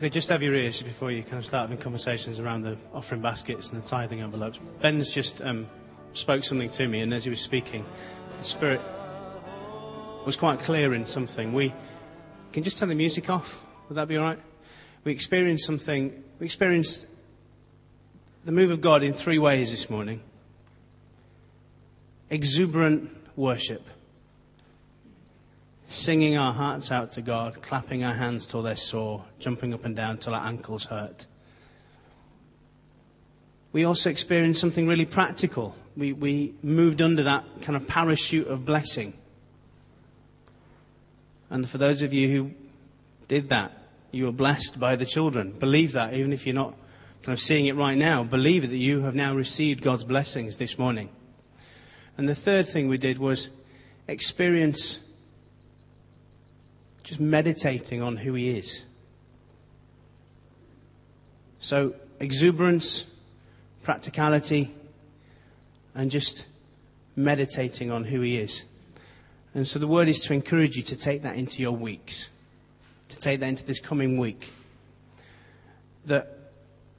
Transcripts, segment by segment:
Okay, just have your ears before you kind of start having conversations around the offering baskets and the tithing envelopes. Ben's just um, spoke something to me, and as he was speaking, the Spirit was quite clear in something. We can just turn the music off. Would that be all right? We experienced something. We experienced the move of God in three ways this morning. Exuberant worship singing our hearts out to God, clapping our hands till they're sore, jumping up and down till our ankles hurt. We also experienced something really practical. We, we moved under that kind of parachute of blessing. And for those of you who did that, you were blessed by the children. Believe that, even if you're not kind of seeing it right now. Believe it that you have now received God's blessings this morning. And the third thing we did was experience just meditating on who He is. So, exuberance, practicality, and just meditating on who He is. And so the word is to encourage you to take that into your weeks, to take that into this coming week. That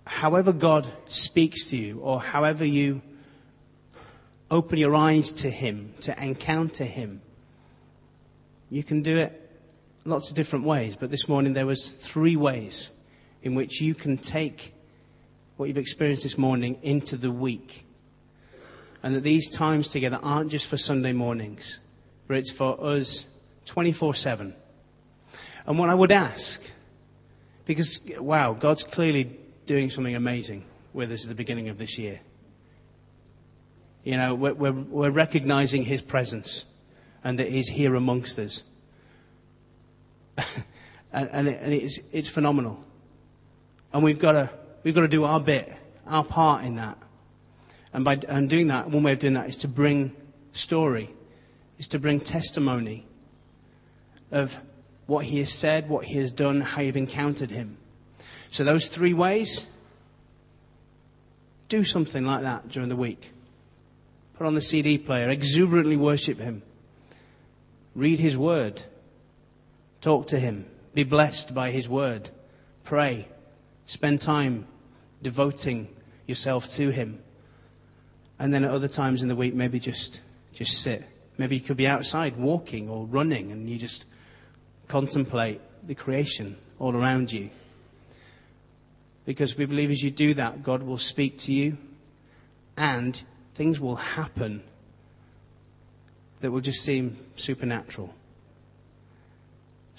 however God speaks to you, or however you open your eyes to Him, to encounter Him, you can do it lots of different ways, but this morning there was three ways in which you can take what you've experienced this morning into the week. And that these times together aren't just for Sunday mornings, but it's for us 24 7. And what I would ask, because wow, God's clearly doing something amazing with us at the beginning of this year. You know, we're, we're, we're recognizing His presence and that He's here amongst us. and, and, it, and it's, it's phenomenal. And we've got to, we've got to do our bit, our part in that. And by and doing that, one way of doing that is to bring story, is to bring testimony of what he has said, what he has done, how you've encountered him. So those three ways, do something like that during the week. Put on the CD player, exuberantly worship him. Read his word. Talk to Him. Be blessed by His word. Pray. Spend time devoting yourself to Him. And then at other times in the week, maybe just, just sit. Maybe you could be outside walking or running and you just contemplate the creation all around you. Because we believe as you do that, God will speak to you and things will happen that will just seem supernatural.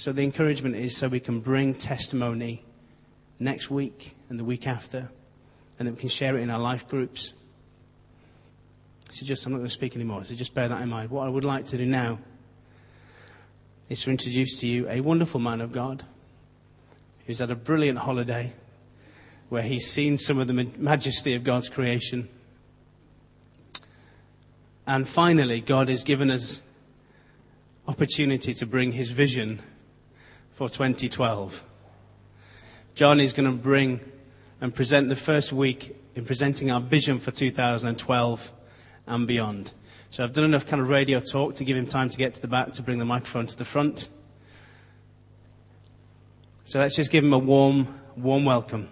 So the encouragement is so we can bring testimony next week and the week after, and that we can share it in our life groups. So just, I'm not going to speak anymore, so just bear that in mind. What I would like to do now is to introduce to you a wonderful man of God who's had a brilliant holiday where he's seen some of the majesty of God's creation. And finally, God has given us opportunity to bring his vision for 2012. John is going to bring and present the first week in presenting our vision for 2012 and beyond. So I've done enough kind of radio talk to give him time to get to the back to bring the microphone to the front. So let's just give him a warm, warm welcome.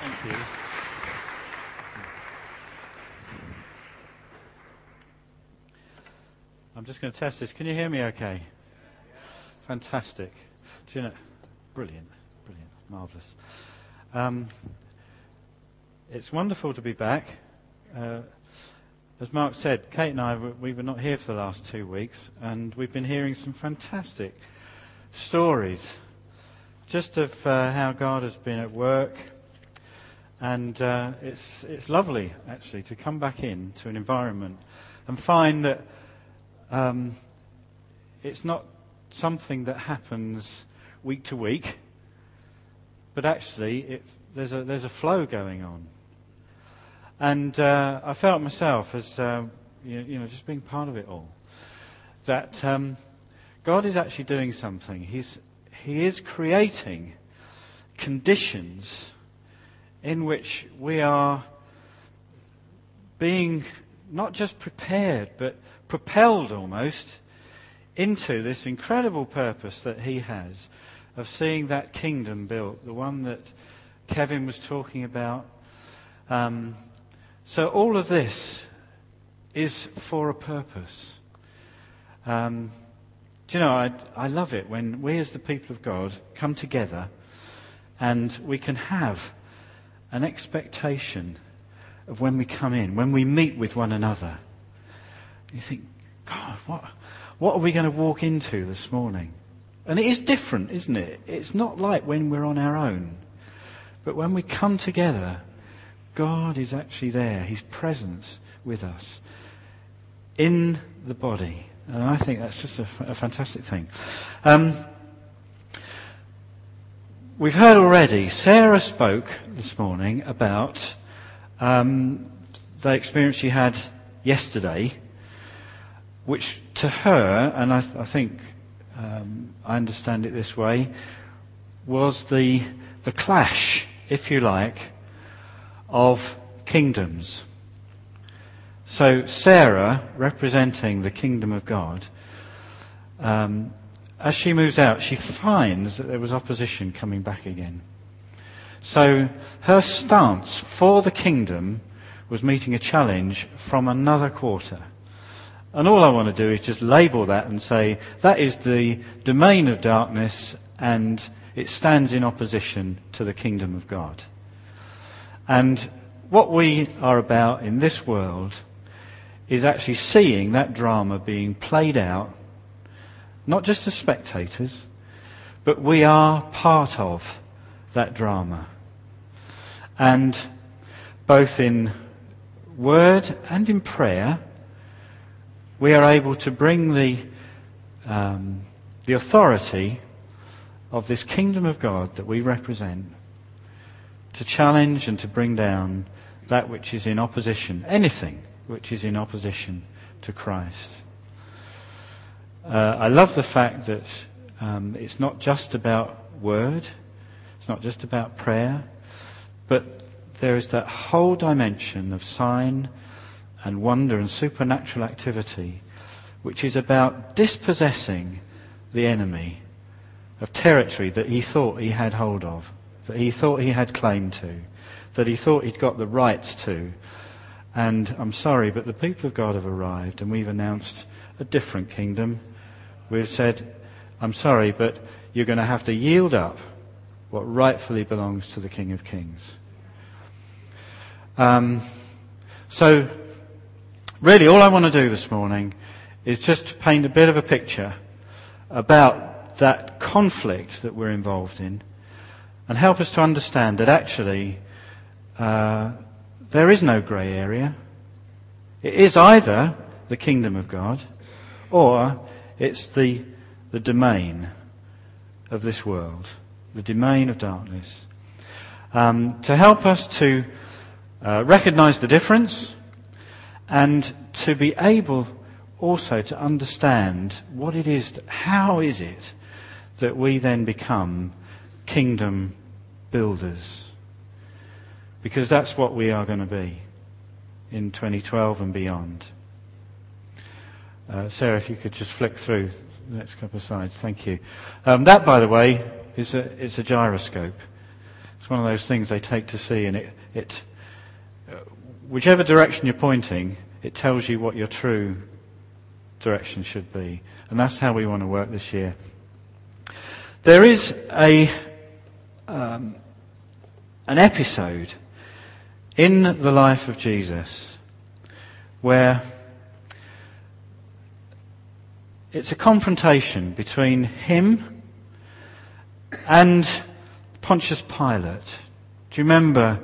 Thank you. I'm just going to test this. Can you hear me okay? Fantastic. Do you know, brilliant, brilliant, marvellous. Um, it's wonderful to be back. Uh, as Mark said, Kate and I, we were not here for the last two weeks, and we've been hearing some fantastic stories just of uh, how God has been at work. And uh, it's, it's lovely, actually, to come back in to an environment and find that um, it's not something that happens week to week, but actually it, there's, a, there's a flow going on. And uh, I felt myself as, uh, you, you, know, just being part of it all, that um, God is actually doing something. He's, he is creating conditions in which we are being not just prepared, but propelled almost into this incredible purpose that He has of seeing that kingdom built, the one that Kevin was talking about. Um, so all of this is for a purpose. Um, do you know, I, I love it when we as the people of God come together and we can have an expectation of when we come in, when we meet with one another. You think, God, what, what are we going to walk into this morning? And it is different, isn't it? It's not like when we're on our own. But when we come together, God is actually there. His presence with us in the body. And I think that's just a, a fantastic thing. Um, we've heard already, Sarah spoke this morning about um, the experience she had yesterday, which to her, and I, I think um, I understand it this way, was the, the clash, if you like, of kingdoms. So Sarah, representing the kingdom of God, um, as she moves out, she finds that there was opposition coming back again. So her stance for the kingdom was meeting a challenge from another quarter. And all I want to do is just label that and say that is the domain of darkness and it stands in opposition to the kingdom of God. And what we are about in this world is actually seeing that drama being played out, not just as spectators, but we are part of that drama. And both in word and in prayer, we are able to bring the, um, the authority of this kingdom of God that we represent to challenge and to bring down that which is in opposition, anything which is in opposition to Christ. Uh, I love the fact that um, it's not just about word, it's not just about prayer, but there is that whole dimension of sign and wonder and supernatural activity, which is about dispossessing the enemy of territory that he thought he had hold of, that he thought he had claim to, that he thought he'd got the rights to. And I'm sorry, but the people of God have arrived and we've announced a different kingdom. We've said, I'm sorry, but you're going to have to yield up what rightfully belongs to the King of Kings. Um, so Really, all I want to do this morning is just to paint a bit of a picture about that conflict that we're involved in and help us to understand that actually uh, there is no grey area. It is either the kingdom of God or it's the, the domain of this world, the domain of darkness. Um, to help us to uh, recognize the difference and to be able also to understand what it is, how is it that we then become kingdom builders? Because that's what we are going to be in 2012 and beyond. Uh, Sarah, if you could just flick through the next couple of slides. Thank you. Um, that, by the way, is a, is a gyroscope. It's one of those things they take to sea, and it, it whichever direction you're pointing, it tells you what your true direction should be. And that's how we want to work this year. There is a, um, an episode in the life of Jesus where it's a confrontation between him and Pontius Pilate. Do you remember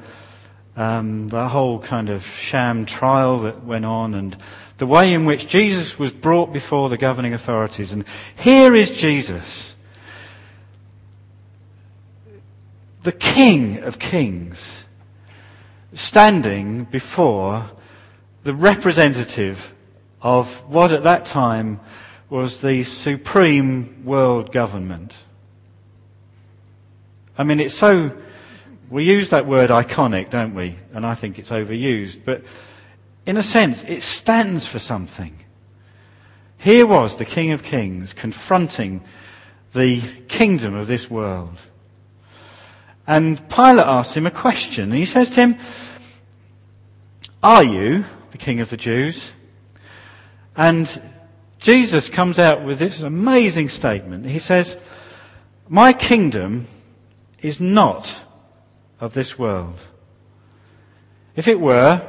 um, the whole kind of sham trial that went on and the way in which Jesus was brought before the governing authorities. And here is Jesus, the King of Kings, standing before the representative of what at that time was the supreme world government. I mean, it's so we use that word iconic, don't we? And I think it's overused. But in a sense, it stands for something. Here was the King of Kings confronting the kingdom of this world. And Pilate asks him a question. And he says to him, Are you the king of the Jews? And Jesus comes out with this amazing statement. He says, My kingdom is not of this world. If it were,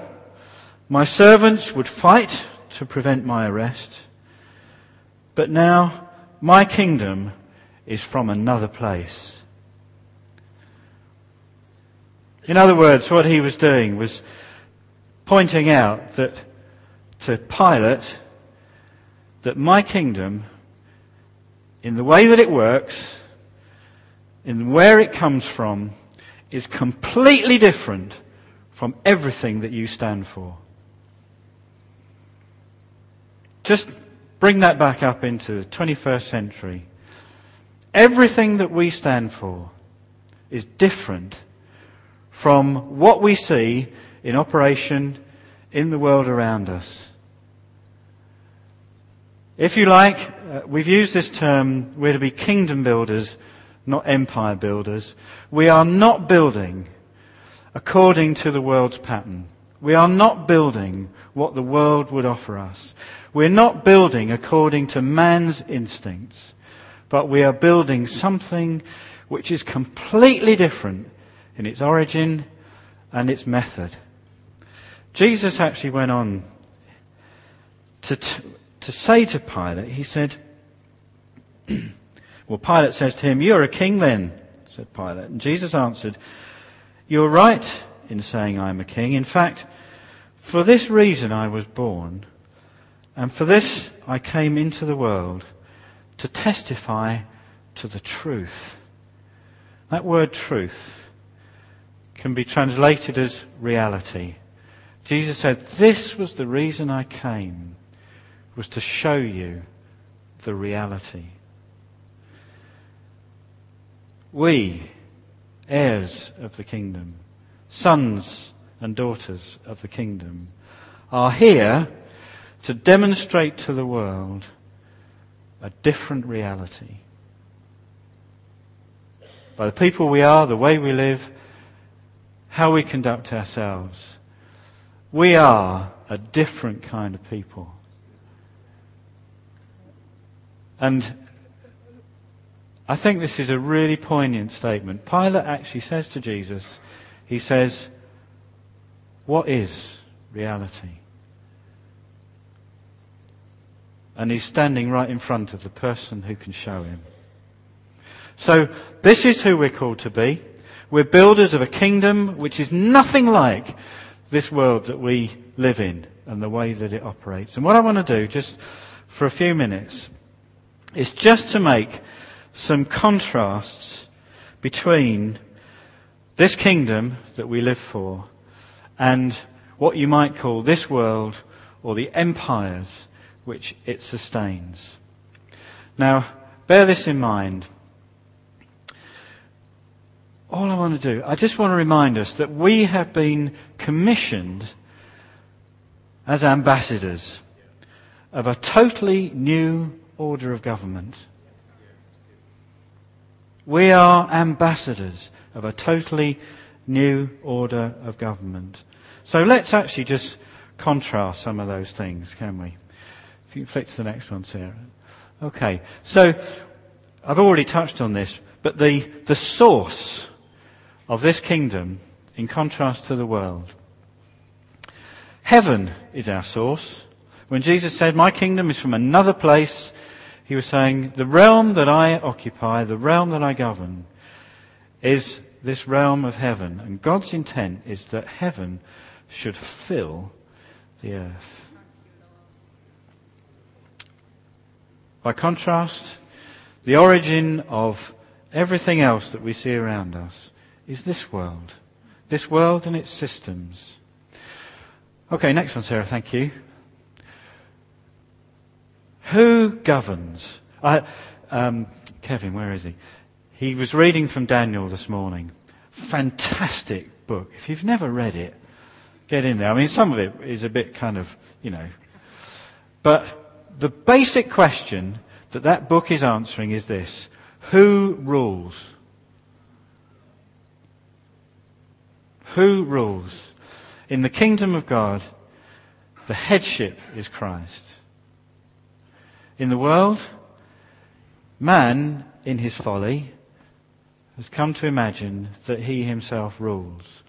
my servants would fight to prevent my arrest. But now my kingdom is from another place. In other words, what he was doing was pointing out that to Pilate that my kingdom, in the way that it works, in where it comes from, is completely different from everything that you stand for. Just bring that back up into the 21st century. Everything that we stand for is different from what we see in operation in the world around us. If you like, uh, we've used this term, we're to be kingdom builders, not empire builders. We are not building according to the world's pattern. We are not building what the world would offer us. We're not building according to man's instincts, but we are building something which is completely different in its origin and its method. Jesus actually went on to, t- to say to Pilate, he said, well, Pilate says to him, you're a king then, said Pilate. And Jesus answered, you're right in saying I'm a king. In fact, for this reason I was born, and for this I came into the world to testify to the truth. That word truth can be translated as reality. Jesus said, this was the reason I came, was to show you the reality. We heirs of the kingdom, sons and daughters of the kingdom, are here to demonstrate to the world a different reality. By the people we are, the way we live, how we conduct ourselves, we are a different kind of people. And I think this is a really poignant statement. Pilate actually says to Jesus, he says, what is reality? And he's standing right in front of the person who can show him. So this is who we're called to be. We're builders of a kingdom which is nothing like this world that we live in and the way that it operates. And what I want to do, just for a few minutes, is just to make some contrasts between this kingdom that we live for and what you might call this world or the empires which it sustains. Now, bear this in mind. All I want to do, I just want to remind us that we have been commissioned as ambassadors of a totally new order of government. We are ambassadors of a totally new order of government. So let's actually just contrast some of those things, can we? If you flick to the next one, Sarah. Okay. So I've already touched on this, but the, the source of this kingdom in contrast to the world. Heaven is our source. When Jesus said, my kingdom is from another place, he was saying, the realm that I occupy, the realm that I govern, is this realm of heaven. And God's intent is that heaven should fill the earth. By contrast, the origin of everything else that we see around us is this world. This world and its systems. Okay, next one, Sarah, thank you. Who governs? I, um, Kevin, where is he? He was reading from Daniel this morning. Fantastic book. If you've never read it, get in there. I mean, some of it is a bit kind of, you know. But the basic question that that book is answering is this. Who rules? Who rules? In the kingdom of God, the headship is Christ. In the world, man, in his folly, has come to imagine that he himself rules.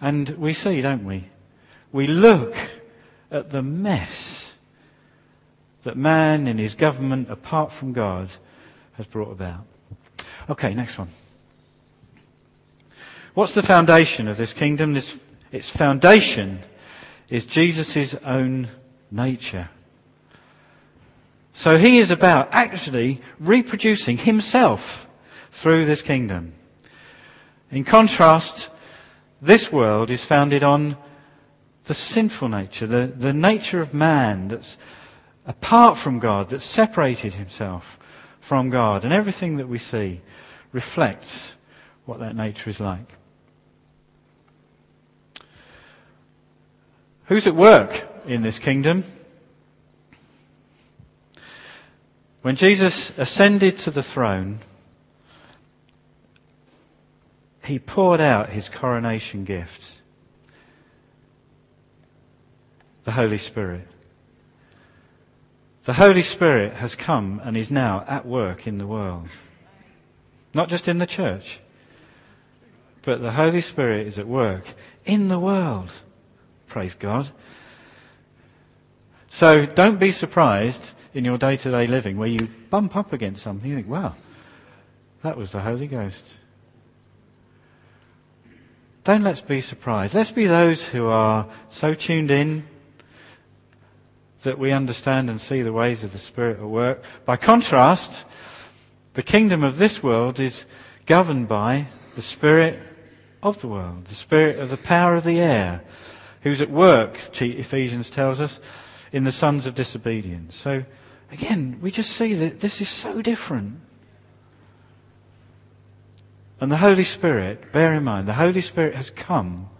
And we see, don't we? We look at the mess that man in his government, apart from God, has brought about. Okay, next one. What's the foundation of this kingdom? This, its foundation is Jesus' own nature. So he is about actually reproducing himself through this kingdom. In contrast, this world is founded on the sinful nature, the, the nature of man that's apart from God, that's separated himself from God. And everything that we see reflects what that nature is like. Who's at work in this kingdom? When Jesus ascended to the throne, he poured out his coronation gift, the Holy Spirit. The Holy Spirit has come and is now at work in the world. Not just in the church, but the Holy Spirit is at work in the world. Praise God. So don't be surprised in your day to day living where you bump up against something. You think, wow, that was the Holy Ghost. Don't let's be surprised. Let's be those who are so tuned in that we understand and see the ways of the Spirit at work. By contrast, the kingdom of this world is governed by the Spirit of the world, the Spirit of the power of the air, who's at work, Ephesians tells us, in the sons of disobedience. So, again, we just see that this is so different. And the Holy Spirit, bear in mind, the Holy Spirit has come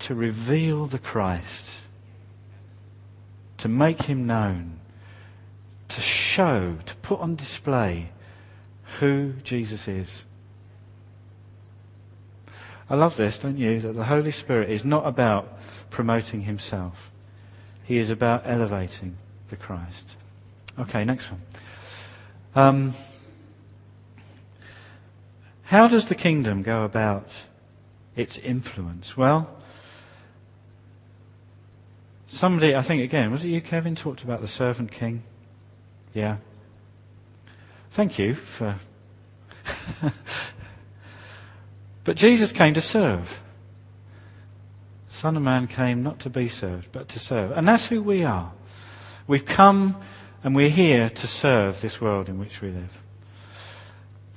to reveal the Christ, to make him known, to show, to put on display who Jesus is. I love this, don't you? That the Holy Spirit is not about promoting himself. He is about elevating the Christ. Okay, next one. Um, how does the kingdom go about its influence? Well, somebody, I think again, was it you, Kevin, talked about the servant king? Yeah. Thank you for. but Jesus came to serve. Son of Man came not to be served, but to serve. And that's who we are. We've come and we're here to serve this world in which we live.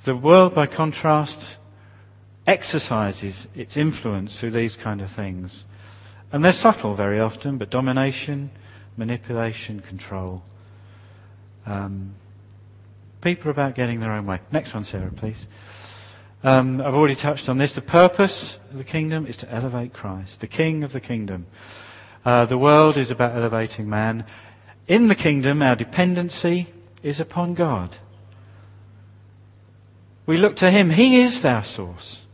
The world, by contrast, exercises its influence through these kind of things. And they're subtle very often, but domination, manipulation, control. Um, people are about getting their own way. Next one, Sarah, please. Um, I've already touched on this. The purpose of the kingdom is to elevate Christ, the King of the kingdom. Uh, the world is about elevating man. In the kingdom, our dependency is upon God. We look to Him. He is our source.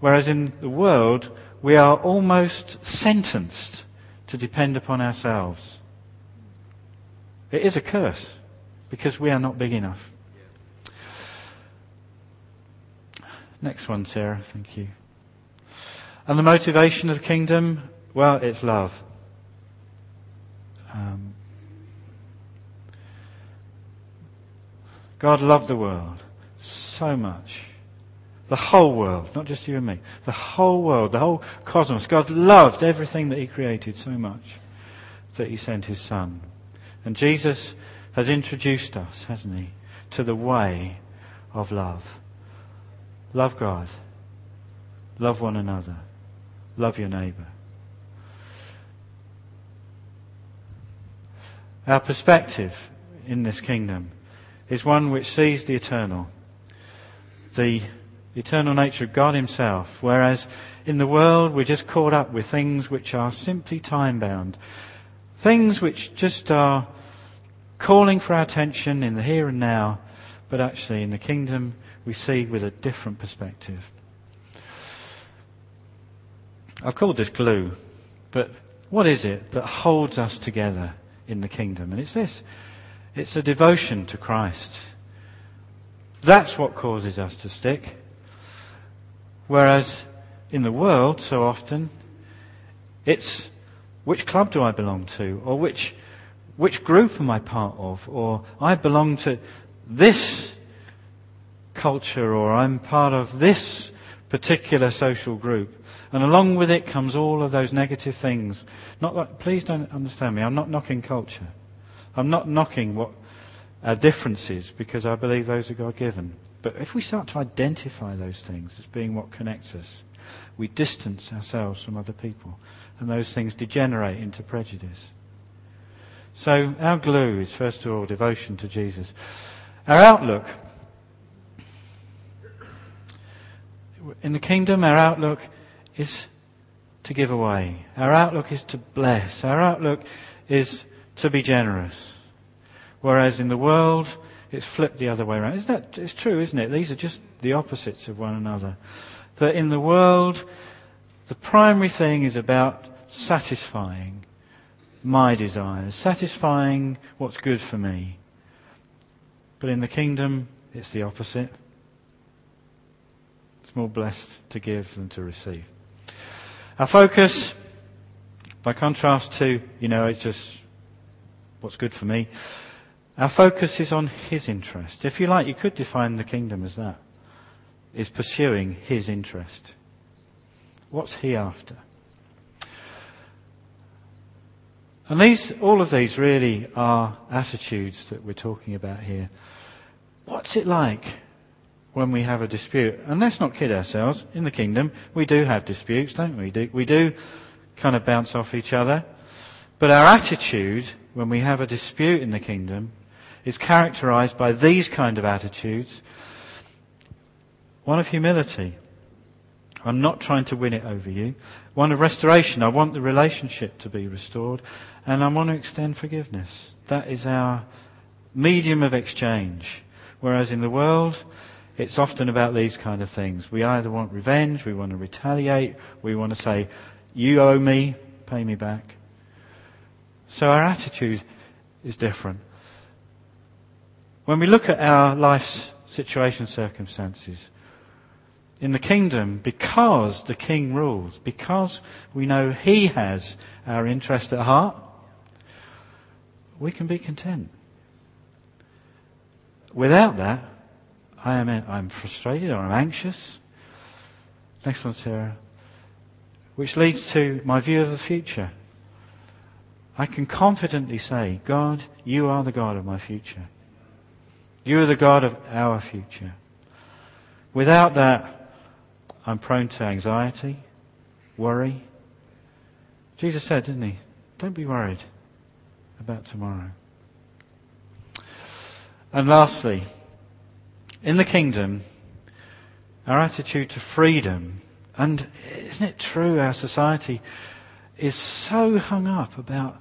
Whereas in the world, we are almost sentenced to depend upon ourselves. It is a curse because we are not big enough. Next one, Sarah. Thank you. And the motivation of the kingdom? Well, it's love. Um, God loved the world so much. The whole world, not just you and me. The whole world, the whole cosmos. God loved everything that He created so much that He sent His Son. And Jesus has introduced us, hasn't He, to the way of love. Love God. Love one another. Love your neighbour. Our perspective in this kingdom is one which sees the eternal, the eternal nature of God Himself, whereas in the world we're just caught up with things which are simply time bound, things which just are calling for our attention in the here and now, but actually in the kingdom we see with a different perspective. I've called this glue, but what is it that holds us together in the kingdom? And it's this. It's a devotion to Christ. That's what causes us to stick. Whereas in the world, so often, it's which club do I belong to? Or which, which group am I part of? Or I belong to this culture or I'm part of this particular social group. And along with it comes all of those negative things. Not please don't understand me. I'm not knocking culture. I'm not knocking what our differences because I believe those are God given. But if we start to identify those things as being what connects us, we distance ourselves from other people. And those things degenerate into prejudice. So our glue is first of all devotion to Jesus. Our outlook. In the kingdom, our outlook is to give away. Our outlook is to bless. Our outlook is to be generous. Whereas in the world, it's flipped the other way around. Isn't that, it's true, isn't it? These are just the opposites of one another. That in the world, the primary thing is about satisfying my desires, satisfying what's good for me. But in the kingdom, it's the opposite. It's more blessed to give than to receive. Our focus, by contrast to, you know, it's just what's good for me. Our focus is on His interest. If you like, you could define the kingdom as that. Is pursuing His interest. What's He after? And these, all of these really are attitudes that we're talking about here. What's it like when we have a dispute? And let's not kid ourselves. In the kingdom, we do have disputes, don't we? We do kind of bounce off each other. But our attitude when we have a dispute in the kingdom is characterized by these kind of attitudes. One of humility. I'm not trying to win it over you. One of restoration. I want the relationship to be restored. And I want to extend forgiveness. That is our medium of exchange. Whereas in the world, it's often about these kind of things. We either want revenge, we want to retaliate, we want to say, you owe me, pay me back. So our attitude is different. When we look at our life's situation circumstances, in the kingdom, because the king rules, because we know he has our interest at heart, we can be content. Without that, I am I'm frustrated or I'm anxious. Next one, Sarah. Which leads to my view of the future. I can confidently say, God, you are the God of my future. You are the God of our future. Without that, I'm prone to anxiety, worry. Jesus said, didn't he? Don't be worried about tomorrow. And lastly, in the kingdom, our attitude to freedom, and isn't it true our society is so hung up about,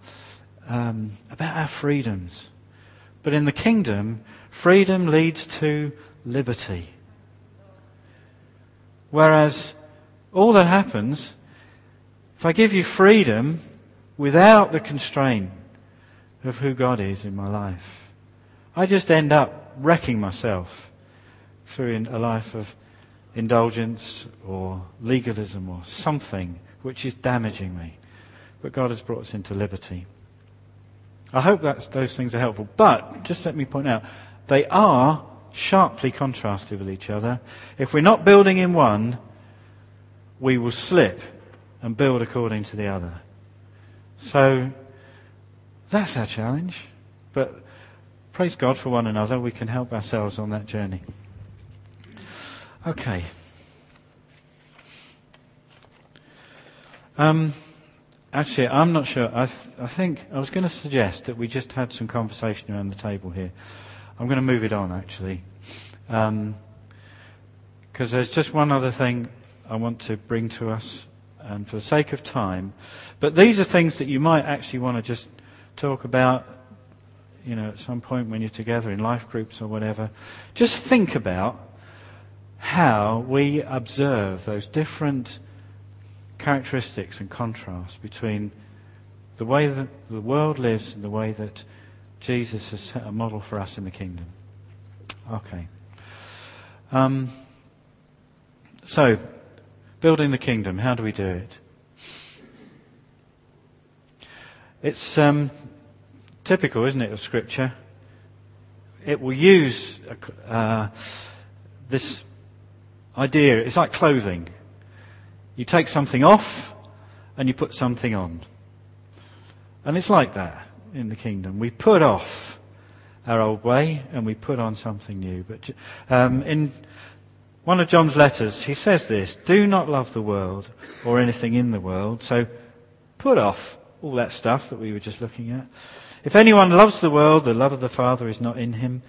um, about our freedoms. But in the kingdom, Freedom leads to liberty. Whereas all that happens, if I give you freedom without the constraint of who God is in my life, I just end up wrecking myself through a life of indulgence or legalism or something which is damaging me. But God has brought us into liberty. I hope that those things are helpful. But just let me point out, they are sharply contrasted with each other. If we're not building in one, we will slip and build according to the other. So that's our challenge. But praise God for one another. We can help ourselves on that journey. Okay. Um, actually, I'm not sure. I, th- I think I was going to suggest that we just had some conversation around the table here. I'm going to move it on actually. Because um, there's just one other thing I want to bring to us, and for the sake of time. But these are things that you might actually want to just talk about you know, at some point when you're together in life groups or whatever, just think about how we observe those different characteristics and contrasts between the way that the world lives and the way that Jesus has set a model for us in the kingdom. Okay. Um, so, building the kingdom, how do we do it? It's um, typical, isn't it, of Scripture? It will use uh, this idea. It's like clothing. You take something off and you put something on. And it's like that in the kingdom. We put off our old way and we put on something new. But um, in one of John's letters, he says this: "Do not love the world or anything in the world." So put off all that stuff that we were just looking at. If anyone loves the world, the love of the Father is not in him.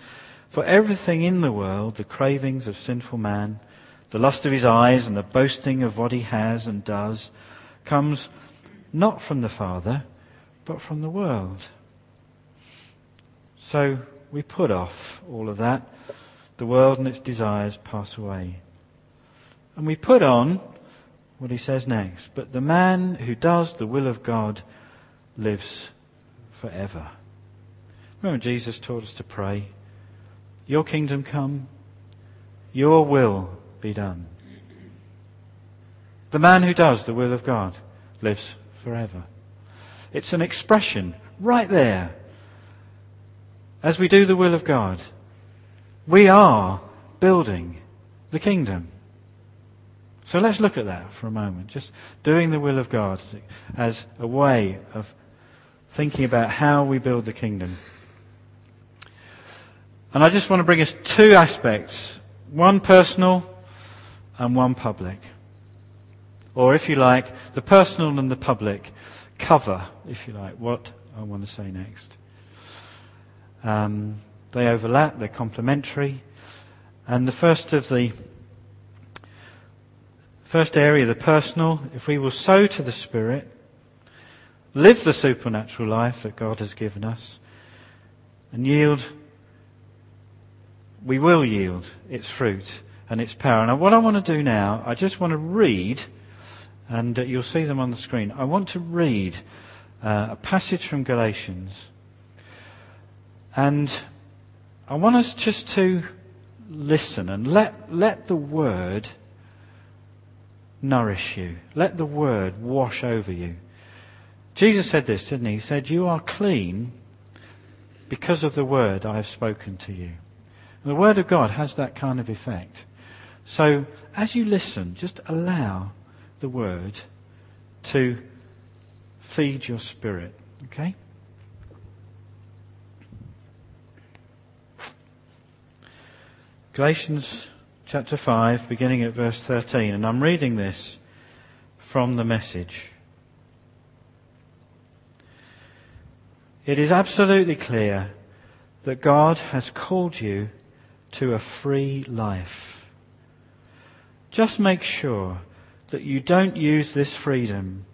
For everything in the world, the cravings of sinful man, the lust of his eyes, and the boasting of what he has and does, comes not from the Father, but from the world. So we put off all of that. The world and its desires pass away. And we put on what he says next. But the man who does the will of God lives forever. Remember, Jesus taught us to pray, Your kingdom come, your will be done. The man who does the will of God lives forever. It's an expression right there. As we do the will of God, we are building the kingdom. So let's look at that for a moment. Just doing the will of God as a way of thinking about how we build the kingdom. And I just want to bring us two aspects. One personal and one public. Or if you like, the personal and the public cover, if you like, what I want to say next. Um, they overlap, they're complementary. And the first of the first area, the personal, if we will sow to the Spirit, live the supernatural life that God has given us, and yield, we will yield its fruit and its power. Now, what I want to do now, I just want to read and uh, you'll see them on the screen. I want to read uh, a passage from Galatians. And I want us just to listen and let, let the word nourish you. Let the word wash over you. Jesus said this, didn't he? He said, You are clean because of the word I have spoken to you. And the word of God has that kind of effect. So as you listen, just allow the word to feed your spirit. Okay? Galatians chapter 5, beginning at verse 13, and I'm reading this from the message. It is absolutely clear that God has called you to a free life. Just make sure that you don't use this freedom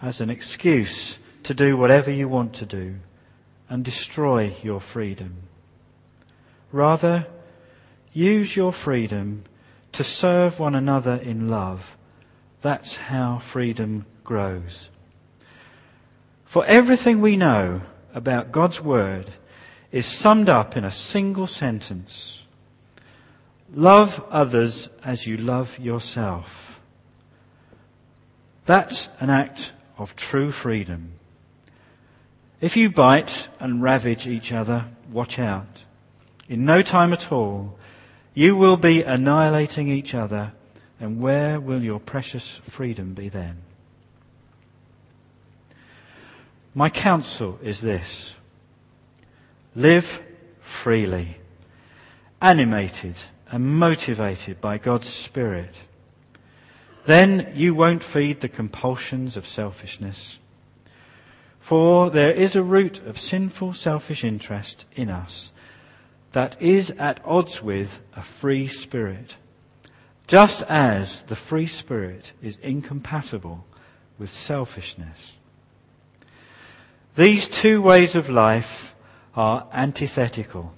as an excuse to do whatever you want to do and destroy your freedom. Rather, use your freedom to serve one another in love. That's how freedom grows. For everything we know about God's Word is summed up in a single sentence. Love others as you love yourself. That's an act of true freedom. If you bite and ravage each other, watch out. In no time at all, you will be annihilating each other, and where will your precious freedom be then? My counsel is this. Live freely, animated and motivated by God's Spirit. Then you won't feed the compulsions of selfishness. For there is a root of sinful selfish interest in us that is at odds with a free spirit, just as the free spirit is incompatible with selfishness. These two ways of life are antithetical,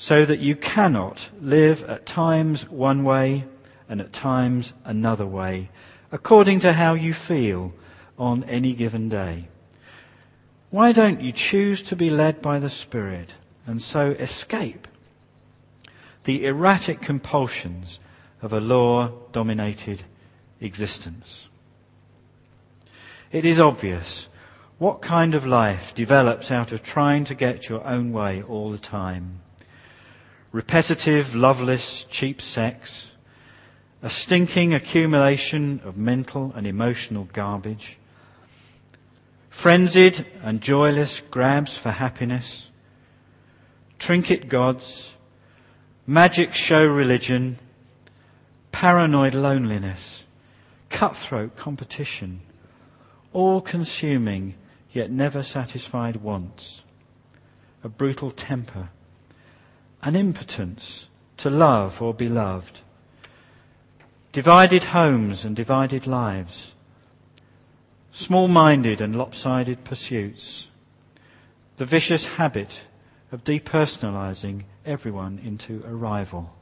so that you cannot live at times one way and at times another way, according to how you feel on any given day. Why don't you choose to be led by the Spirit and so escape the erratic compulsions of a law dominated existence? It is obvious what kind of life develops out of trying to get your own way all the time. Repetitive, loveless, cheap sex, a stinking accumulation of mental and emotional garbage, frenzied and joyless grabs for happiness, trinket gods, magic show religion, paranoid loneliness, cutthroat competition, all consuming yet never satisfied wants, a brutal temper, an impotence to love or be loved, divided homes and divided lives, small-minded and lopsided pursuits, the vicious habit of depersonalizing everyone into a rival,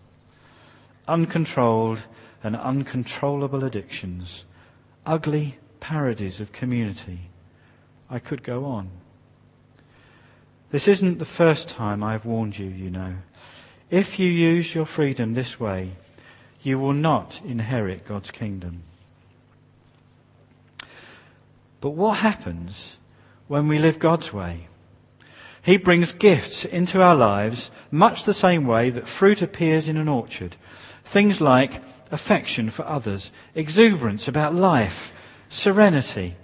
uncontrolled and uncontrollable addictions, ugly parodies of community. I could go on. This isn't the first time I've warned you, you know. If you use your freedom this way, you will not inherit God's kingdom. But what happens when we live God's way? He brings gifts into our lives much the same way that fruit appears in an orchard. Things like affection for others, exuberance about life, serenity.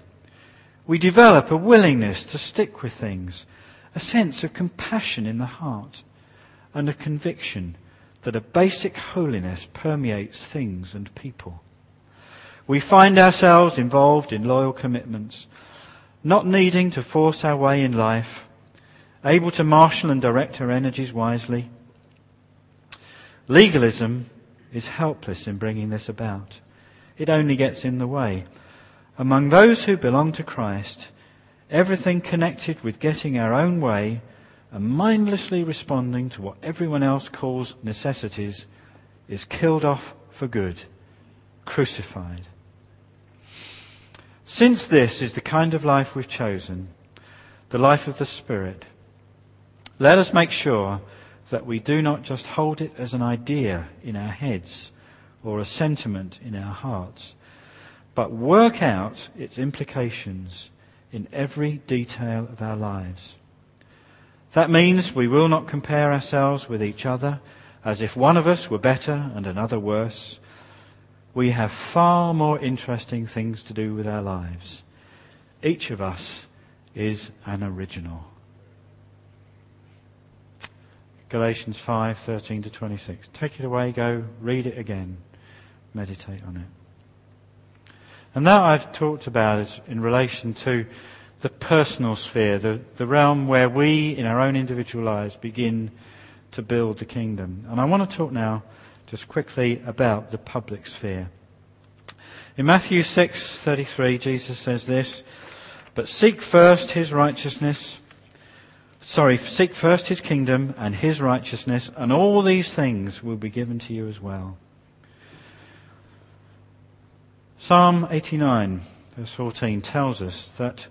We develop a willingness to stick with things, a sense of compassion in the heart, and a conviction that a basic holiness permeates things and people. We find ourselves involved in loyal commitments, not needing to force our way in life, able to marshal and direct our energies wisely. Legalism is helpless in bringing this about. It only gets in the way. Among those who belong to Christ, everything connected with getting our own way and mindlessly responding to what everyone else calls necessities is killed off for good, crucified. Since this is the kind of life we've chosen, the life of the Spirit, let us make sure that we do not just hold it as an idea in our heads or a sentiment in our hearts, but work out its implications in every detail of our lives. That means we will not compare ourselves with each other as if one of us were better and another worse, we have far more interesting things to do with our lives. Each of us is an original. Galatians 5:13 to 26. Take it away, go read it again. Meditate on it. And that I've talked about is in relation to the personal sphere, the, the realm where we in our own individual lives begin to build the kingdom. And I want to talk now just quickly about the public sphere. In Matthew 6:33 Jesus says this, but seek first his righteousness sorry, seek first his kingdom and his righteousness and all these things will be given to you as well. Psalm 89 verse 14 tells us that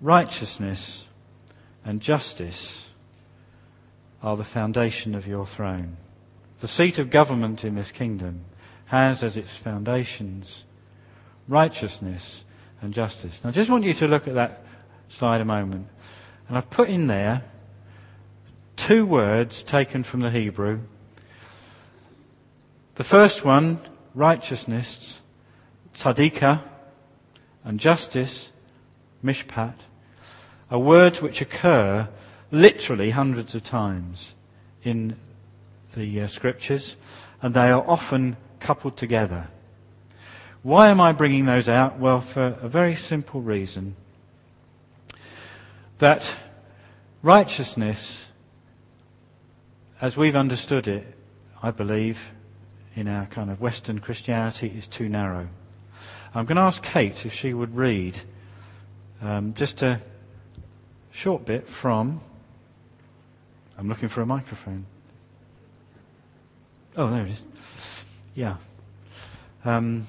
righteousness and justice are the foundation of your throne. The seat of government in this kingdom has as its foundations righteousness and justice. Now I just want you to look at that slide a moment. And I've put in there two words taken from the Hebrew. The first one, righteousness, tzadika, and justice, mishpat, are words which occur literally hundreds of times in the uh, scriptures, and they are often coupled together. Why am I bringing those out? Well, for a very simple reason. That righteousness, as we've understood it, I believe, in our kind of Western Christianity, is too narrow. I'm going to ask Kate if she would read um, just a short bit from I'm looking for a microphone. Oh, there it is. Yeah. Um,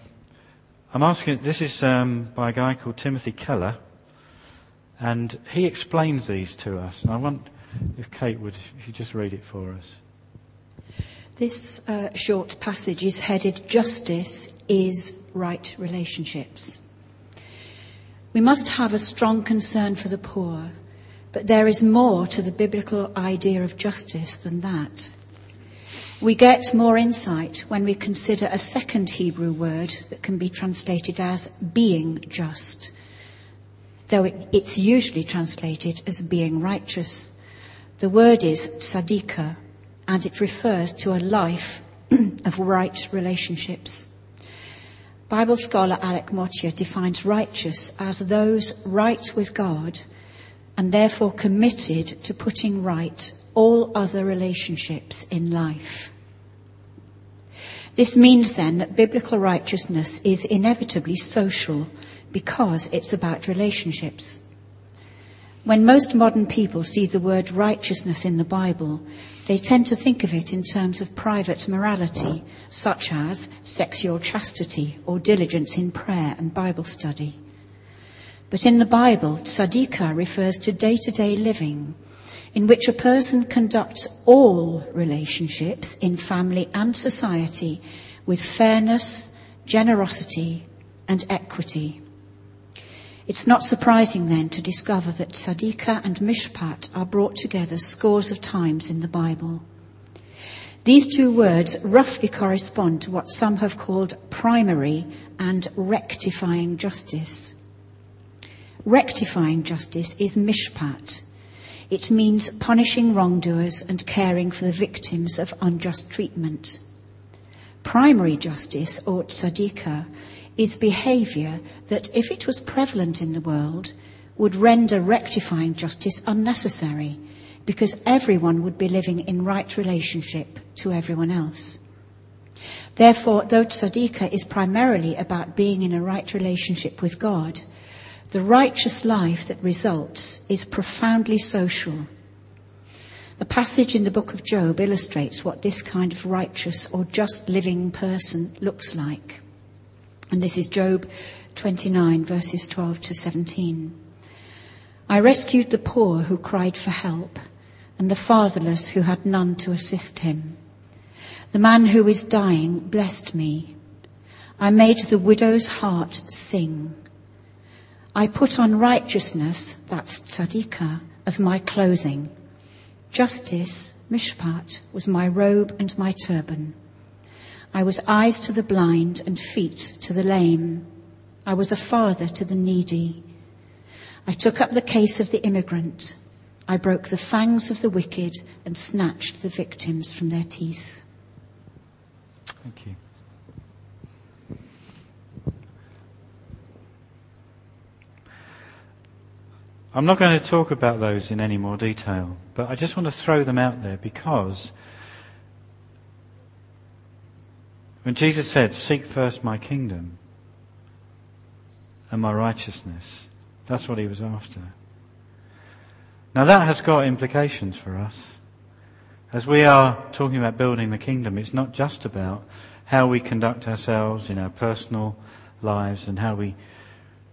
I'm asking, this is um, by a guy called Timothy Keller, and he explains these to us. And I want, if Kate would, if you just read it for us. This uh, short passage is headed Justice is Right Relationships. We must have a strong concern for the poor, but there is more to the biblical idea of justice than that. We get more insight when we consider a second Hebrew word that can be translated as being just, though it, it's usually translated as being righteous. The word is tzadika, and it refers to a life of right relationships. Bible scholar Alec Motyer defines righteous as those right with God and therefore committed to putting right all other relationships in life. This means then that biblical righteousness is inevitably social because it's about relationships. When most modern people see the word righteousness in the Bible, they tend to think of it in terms of private morality, such as sexual chastity or diligence in prayer and Bible study. But in the Bible, tzadika refers to day to day living, in which a person conducts all relationships in family and society with fairness, generosity, and equity. It's not surprising then to discover that tzadika and mishpat are brought together scores of times in the Bible. These two words roughly correspond to what some have called primary and rectifying justice. Rectifying justice is mishpat. It means punishing wrongdoers and caring for the victims of unjust treatment. Primary justice, or tzadika, is behaviour that, if it was prevalent in the world, would render rectifying justice unnecessary because everyone would be living in right relationship to everyone else. Therefore, though tzadika is primarily about being in a right relationship with God, the righteous life that results is profoundly social. A passage in the book of Job illustrates what this kind of righteous or just living person looks like. And this is Job 29, verses 12 to 17. I rescued the poor who cried for help, and the fatherless who had none to assist him. The man who is dying blessed me. I made the widow's heart sing. I put on righteousness, that's tzadika, as my clothing. Justice, mishpat, was my robe and my turban. I was eyes to the blind and feet to the lame. I was a father to the needy. I took up the case of the immigrant. I broke the fangs of the wicked and snatched the victims from their teeth. Thank you. I'm not going to talk about those in any more detail, but I just want to throw them out there because when Jesus said, Seek first my kingdom and my righteousness, that's what he was after. Now that has got implications for us. As we are talking about building the kingdom, it's not just about how we conduct ourselves in our personal lives and how we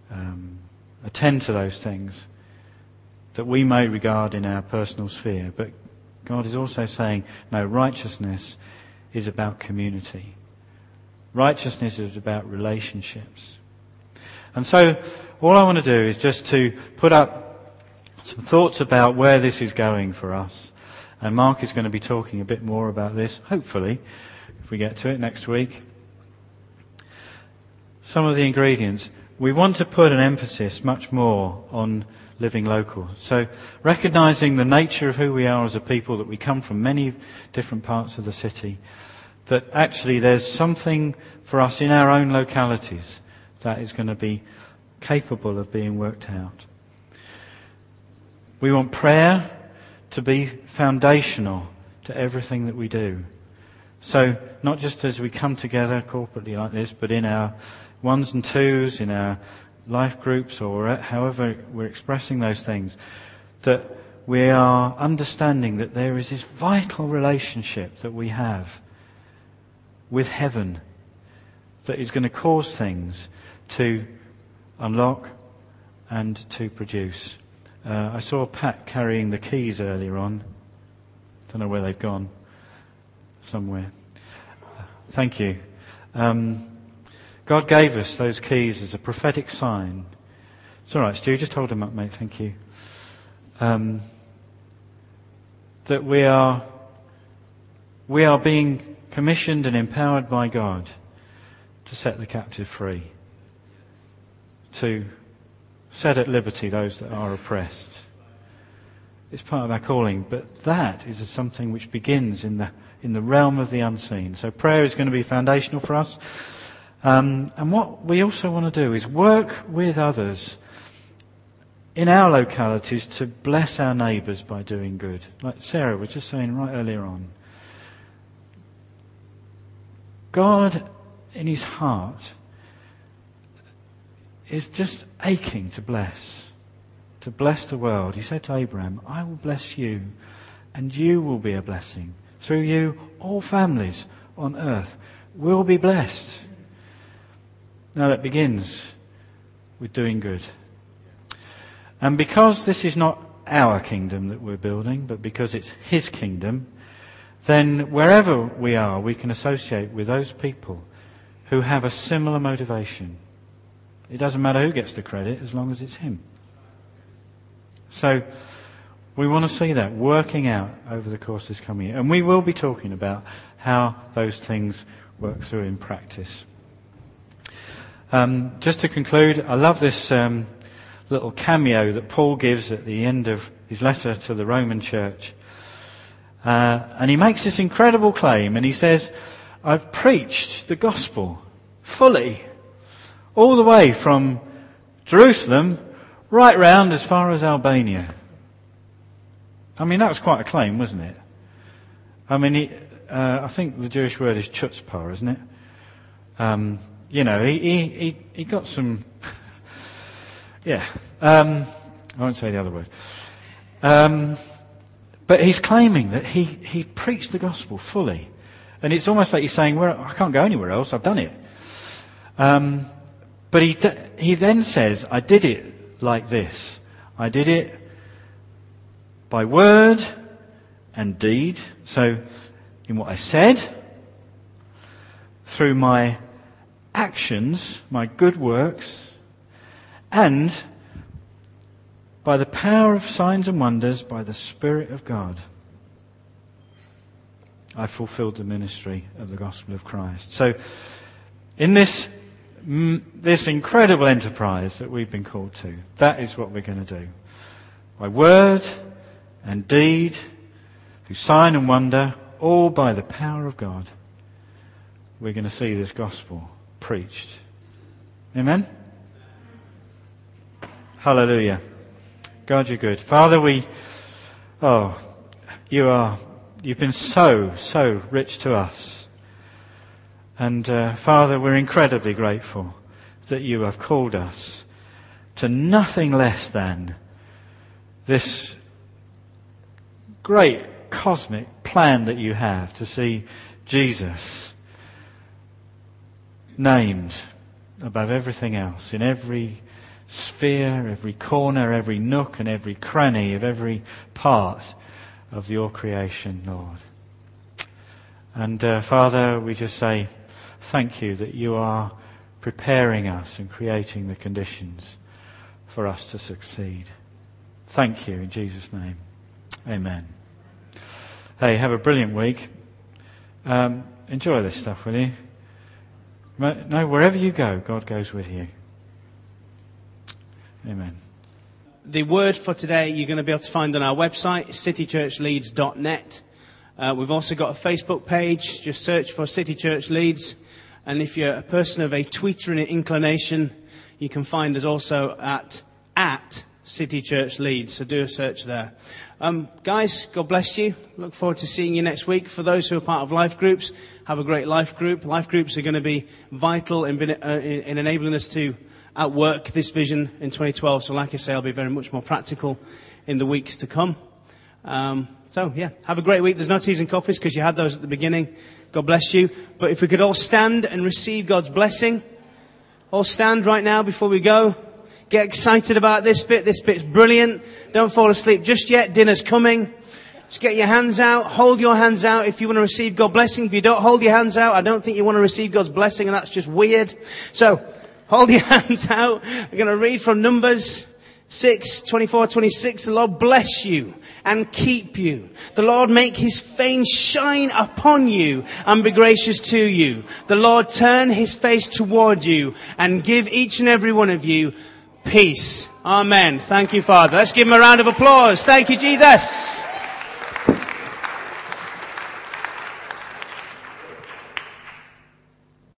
um, attend to those things that we may regard in our personal sphere. But God is also saying, no, righteousness is about community. Righteousness is about relationships. And so, all I want to do is just to put up some thoughts about where this is going for us. And Mark is going to be talking a bit more about this, hopefully, if we get to it next week. Some of the ingredients. We want to put an emphasis much more on living local. So recognizing the nature of who we are as a people, that we come from many different parts of the city, that actually there's something for us in our own localities that is going to be capable of being worked out. We want prayer to be foundational to everything that we do. So not just as we come together corporately like this, but in our ones and twos, in our life groups or however we're expressing those things, that we are understanding that there is this vital relationship that we have with heaven that is going to cause things to unlock and to produce. Uh, I saw Pat carrying the keys earlier on. Don't know where they've gone. Somewhere. Thank you. Um, God gave us those keys as a prophetic sign. It's all right, Stu. Just hold them up, mate. Thank you. Um, that we are we are being commissioned and empowered by God to set the captive free, to set at liberty those that are oppressed. It's part of our calling, but that is something which begins in the in the realm of the unseen. So prayer is going to be foundational for us. Um, and what we also want to do is work with others in our localities to bless our neighbours by doing good. Like Sarah was just saying right earlier on. God, in his heart, is just aching to bless, to bless the world. He said to Abraham, I will bless you, and you will be a blessing. Through you, all families on earth will be blessed. Now that begins with doing good. And because this is not our kingdom that we're building, but because it's His kingdom, then wherever we are, we can associate with those people who have a similar motivation. It doesn't matter who gets the credit as long as it's Him. So, we want to see that working out over the course this coming year. And we will be talking about how those things work through in practice. Um, just to conclude, I love this um, little cameo that Paul gives at the end of his letter to the Roman church. Uh, and he makes this incredible claim and he says, I've preached the gospel fully, all the way from Jerusalem right round as far as Albania. I mean, that was quite a claim, wasn't it? I mean, he, uh, I think the Jewish word is chutzpah, isn't it? Um, you know, he, he, he, he got some yeah. Um, I won't say the other word. Um, but he's claiming that he, he preached the gospel fully. And it's almost like he's saying, well, I can't go anywhere else, I've done it. Um, but he, he then says, I did it like this. I did it by word and deed. So, in what I said, through my actions, my good works, and by the power of signs and wonders, by the Spirit of God, I fulfilled the ministry of the gospel of Christ. So, in this, this incredible enterprise that we've been called to, that is what we're going to do. By word and deed, through sign and wonder, all by the power of God, we're going to see this gospel preached. Amen? Hallelujah. God, you're good. Father, we, oh, you are, you've been so, so rich to us. And uh, Father, we're incredibly grateful that you have called us to nothing less than this great cosmic plan that you have to see Jesus named above everything else in every sphere, every corner, every nook and every cranny of every part of your creation, Lord. And uh, Father, we just say thank you that you are preparing us and creating the conditions for us to succeed. Thank you in Jesus' name. Amen. Hey, have a brilliant week. Um, enjoy this stuff, will you? No, wherever you go, God goes with you. Amen. The word for today you're going to be able to find on our website, citychurchleeds.net. Uh, we've also got a Facebook page. Just search for City Church Leeds. And if you're a person of a tweetering inclination, you can find us also at, at City Church Leeds. So do a search there. Um, guys, God bless you. Look forward to seeing you next week. For those who are part of life groups, have a great life group. Life groups are going to be vital in, uh, in enabling us to outwork this vision in 2012. So like I say, I'll be very much more practical in the weeks to come. Um, so yeah, have a great week. There's no teas and coffees because you had those at the beginning. God bless you. But if we could all stand and receive God's blessing, all stand right now before we go. Get excited about this bit. This bit's brilliant. Don't fall asleep just yet. Dinner's coming. Just get your hands out. Hold your hands out if you want to receive God's blessing. If you don't hold your hands out, I don't think you want to receive God's blessing and that's just weird. Hold your hands out. I'm going to read from Numbers 6, 24, 26. The Lord bless you and keep you. The Lord make his face shine upon you and be gracious to you. The Lord turn his face toward you and give each and every one of you peace. Amen. Thank you, Father. Let's give him a round of applause. Thank you, Jesus.